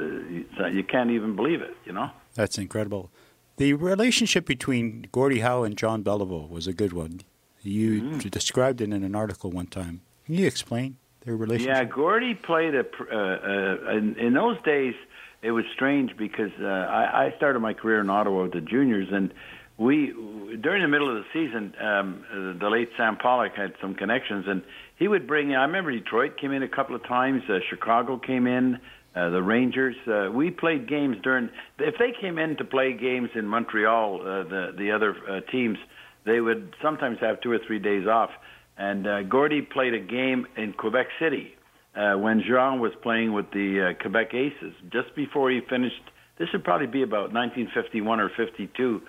uh, you can't even believe it. You know. That's incredible. The relationship between Gordie Howe and John Beliveau was a good one. You mm-hmm. described it in an article one time. Can you explain their relationship? Yeah, Gordie played a. Uh, uh, in, in, those days, it was strange because uh, I, I started my career in Ottawa with the juniors, and we during the middle of the season, um, the late Sam Pollock had some connections, and he would bring. I remember Detroit came in a couple of times. Uh, Chicago came in. Uh, the Rangers. Uh, we played games during. If they came in to play games in Montreal, uh, the the other uh, teams, they would sometimes have two or three days off. And uh, Gordie played a game in Quebec City uh, when Jean was playing with the uh, Quebec Aces just before he finished. This would probably be about 1951 or 52.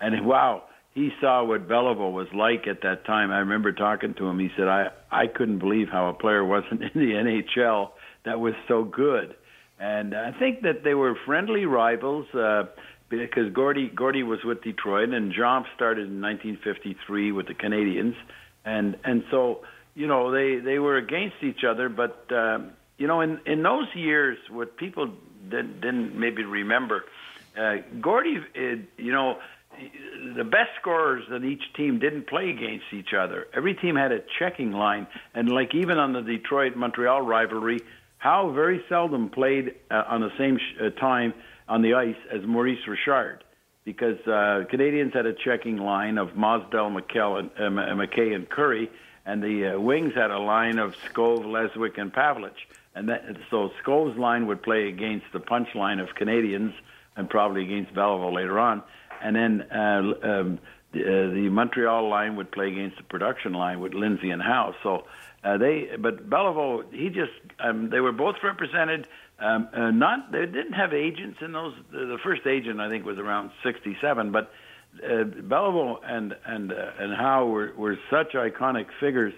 And wow, he saw what Beliveau was like at that time. I remember talking to him. He said, "I I couldn't believe how a player wasn't in the NHL that was so good." and I think that they were friendly rivals uh, because Gordie Gordie was with Detroit and Jomp started in 1953 with the Canadiens, and and so you know they they were against each other, but uh, you know in in those years what people didn't, didn't maybe remember, uh, Gordie, it, you know the best scorers in each team didn't play against each other. Every team had a checking line, and like even on the Detroit Montreal rivalry, Howe very seldom played uh, on the same sh- uh, time on the ice as Maurice Richard because uh, Canadiens had a checking line of Mosdell, McKell, and, uh, McKay, and Curry, and the uh, Wings had a line of Skov, Leswick, and Pavelich. And that, so Skov's line would play against the punch line of Canadiens and probably against Beliveau later on. And then uh, um, the, uh, the Montreal line would play against the production line with Lindsay and Howe. So uh, they, but Beliveau, he just, um, they were both represented. Um, uh, not, they didn't have agents in those. The, the first agent I think was around '67, but uh, Beliveau and and uh, and Howe were, were such iconic figures.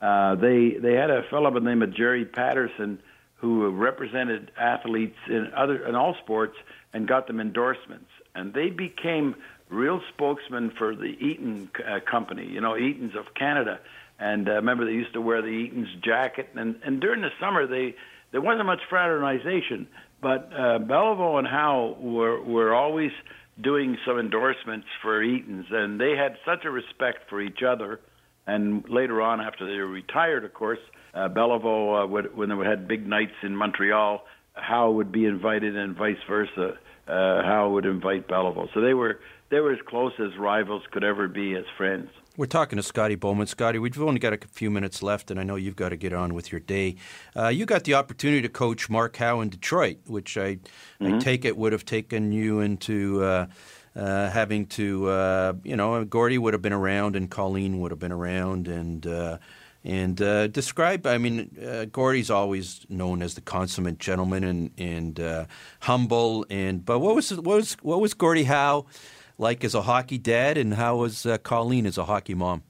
Uh, they they had a fellow by the name of Jerry Patterson who represented athletes in other in all sports and got them endorsements, and they became real spokesmen for the Eaton uh, company. You know, Eaton's of Canada and uh, remember, they used to wear the Eaton's jacket, and and during the summer they there wasn't much fraternization, but uh, Beliveau and Howe were were always doing some endorsements for Eaton's, and they had such a respect for each other. And later on, after they were retired, of course, uh, Beliveau, uh, would, when they had big nights in Montreal, Howe would be invited, and vice versa. Uh, Howe would invite Beliveau. So they were they were as close as rivals could ever be as friends. We're talking to Scotty Bowman. Scotty, we've only got a few minutes left, and I know you've got to get on with your day. Uh, you got the opportunity to coach Mark Howe in Detroit, which I, mm-hmm. I take it would have taken you into uh, uh, having to, uh, you know, Gordie would have been around, and Colleen would have been around, and uh, and uh, describe. I mean, uh, Gordie's always known as the consummate gentleman and and uh, humble. And but what was what was what was Gordie Howe? like as a hockey dad, and how was uh, Colleen as a hockey mom?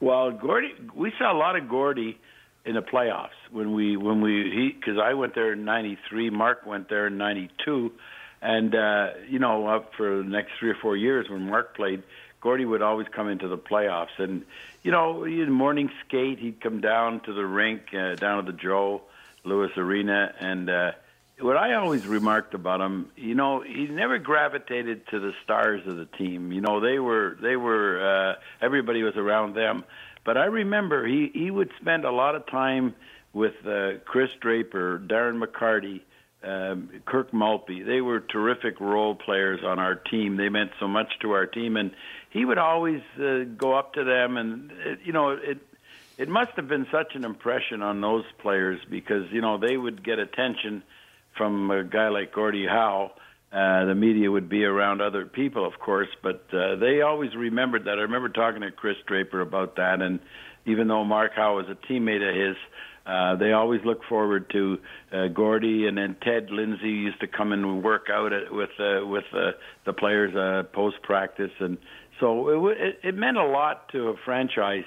Well, Gordie, we saw a lot of Gordie in the playoffs when we when we he because I went there in '93, Mark went there in '92, and uh, you know up for the next three or four years when Mark played, Gordie would always come into the playoffs, and you know in morning skate he'd come down to the rink uh, down at the Joe Louis Arena and. uh what I always remarked about him, you know, he never gravitated to the stars of the team. You know, they were they were uh, everybody was around them. But I remember he he would spend a lot of time with uh, Chris Draper, Darren McCarty, um, Kirk Maltby. They were terrific role players on our team. They meant so much to our team, and he would always uh, go up to them, and it, you know it. It must have been such an impression on those players because you know they would get attention from a guy like Gordie Howe. Uh, the media would be around other people, of course, but uh, they always remembered that. I remember talking to Chris Draper about that, and even though Mark Howe was a teammate of his, uh, they always look forward to uh, Gordie, and then Ted Lindsay used to come and work out at, with uh, with uh, the players uh, post practice, and so it, it, it meant a lot to a franchise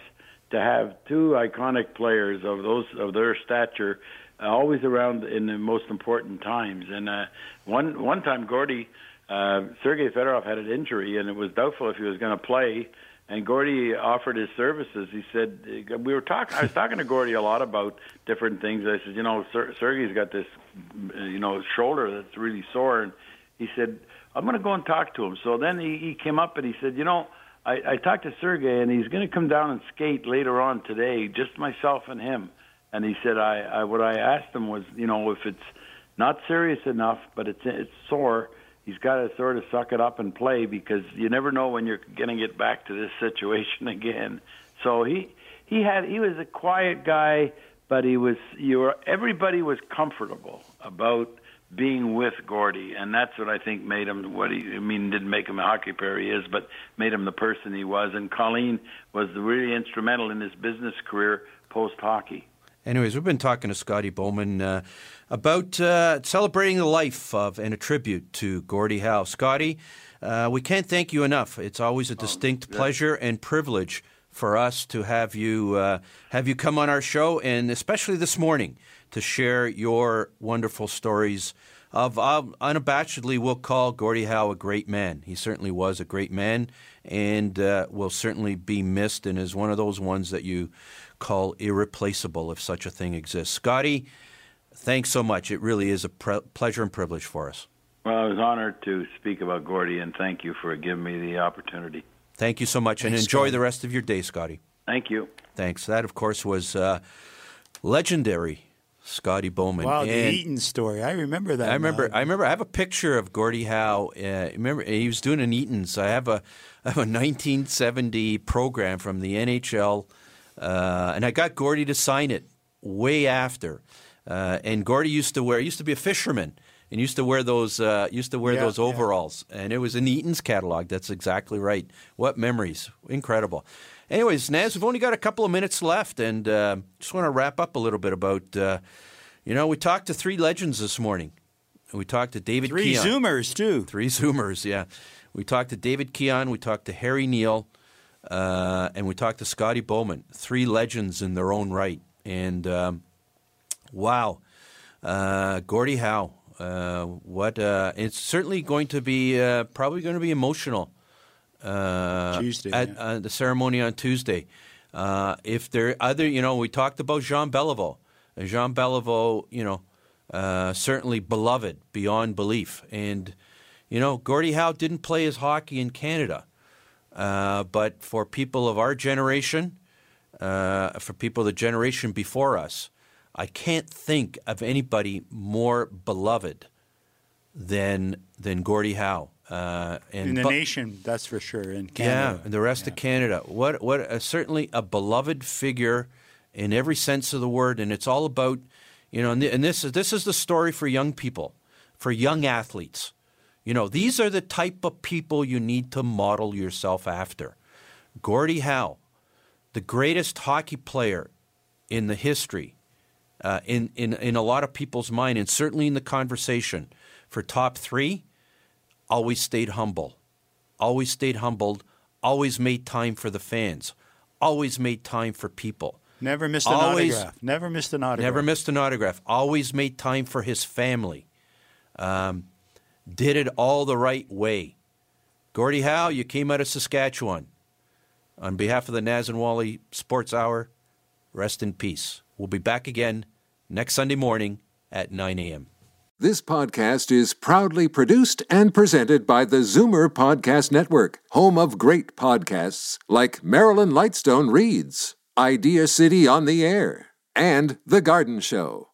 to have two iconic players of those of their stature uh, always around in the most important times. And uh, one one time, Gordie, uh, Sergei Fedorov had an injury, and it was doubtful if he was going to play. And Gordie offered his services. He said we were talking. I was talking to Gordie a lot about different things. I said, you know, Ser- Sergei's got this, you know, shoulder that's really sore, and he said, I'm going to go and talk to him. So then he, he came up and he said, you know, I, I talked to Sergei, and he's going to come down and skate later on today, just myself and him and he said, I, I what I asked him was, you know, if it's not serious enough, but it's it's sore, he's got to sort of suck it up and play because you never know when you're going to get back to this situation again. So he he had he was a quiet guy, but he was you were everybody was comfortable about being with Gordie, and that's what I think made him what he. I mean, didn't make him a hockey player he is, but made him the person he was. And Colleen was really instrumental in his business career post hockey. Anyways, we've been talking to Scotty Bowman uh, about uh, celebrating the life of and a tribute to Gordie Howe. Scotty, uh, we can't thank you enough. It's always a distinct oh, yeah. pleasure and privilege for us to have you uh, have you come on our show, and especially this morning to share your wonderful stories of uh, unabashedly we'll call Gordie Howe a great man. He certainly was a great man and uh, will certainly be missed and is one of those ones that you call irreplaceable if such a thing exists. Scotty, thanks so much. It really is a pre- pleasure and privilege for us. Well, I was honored to speak about Gordie, and thank you for giving me the opportunity. Thank you so much, and enjoy Scotty. the rest of your day, Scotty. Thank you. Thanks. That, of course, was uh, legendary Scotty Bowman. Wow, the And- Eaton story. I remember that. I remember. now. I remember. I have a picture of Gordie Howe. Uh, remember, he was doing an Eaton's. I have a, I have a 1970 program from the NHL, uh, and I got Gordie to sign it way after. Uh, and Gordie used to wear. Used to be a fisherman and used to wear those. Uh, used to wear Yeah, those yeah. overalls. And it was in Eaton's catalog. That's exactly right. What memories! Incredible. Anyways, Naz, we've only got a couple of minutes left, and uh, just want to wrap up a little bit about. Uh, you know, we talked to three legends this morning. We talked to David Three Keon. Zoomers too. Three Zoomers, yeah. We talked to David Keon. We talked to Harry Neale, uh, and we talked to Scotty Bowman. Three legends in their own right. And um, wow, uh, Gordie Howe. Uh, what? Uh, it's certainly going to be uh, probably going to be emotional. Uh, Tuesday, at yeah. uh, the ceremony on Tuesday. Uh, if there other, you know, we talked about Jean Beliveau. Jean Beliveau, you know, uh, certainly beloved beyond belief. And, you know, Gordie Howe didn't play his hockey in Canada. Uh, but for people of our generation, uh, for people the generation before us, I can't think of anybody more beloved than than Gordie Howe. Uh, and in the bu- nation, that's for sure. In yeah, and the rest of Canada. What what uh, certainly a beloved figure in every sense of the word, and it's all about you know, and, th- and this is this is the story for young people, for young athletes. You know, these are the type of people you need to model yourself after. Gordie Howe, the greatest hockey player in the history, uh, in, in in a lot of people's mind, and certainly in the conversation for top three, always stayed humble always stayed humbled, always made time for the fans, always made time for people. never missed an Always- autograph. Never missed an autograph. Never missed an autograph. Always made time for his family. Um, did it all the right way. Gordie Howe, you came out of Saskatchewan. On behalf of the Naz and Wally Sports Hour, rest in peace. We'll be back again next Sunday morning at 9 a.m. This podcast is proudly produced and presented by the Zoomer Podcast Network, home of great podcasts like Marilyn Lightstone Reads, Idea City on the Air, and The Garden Show.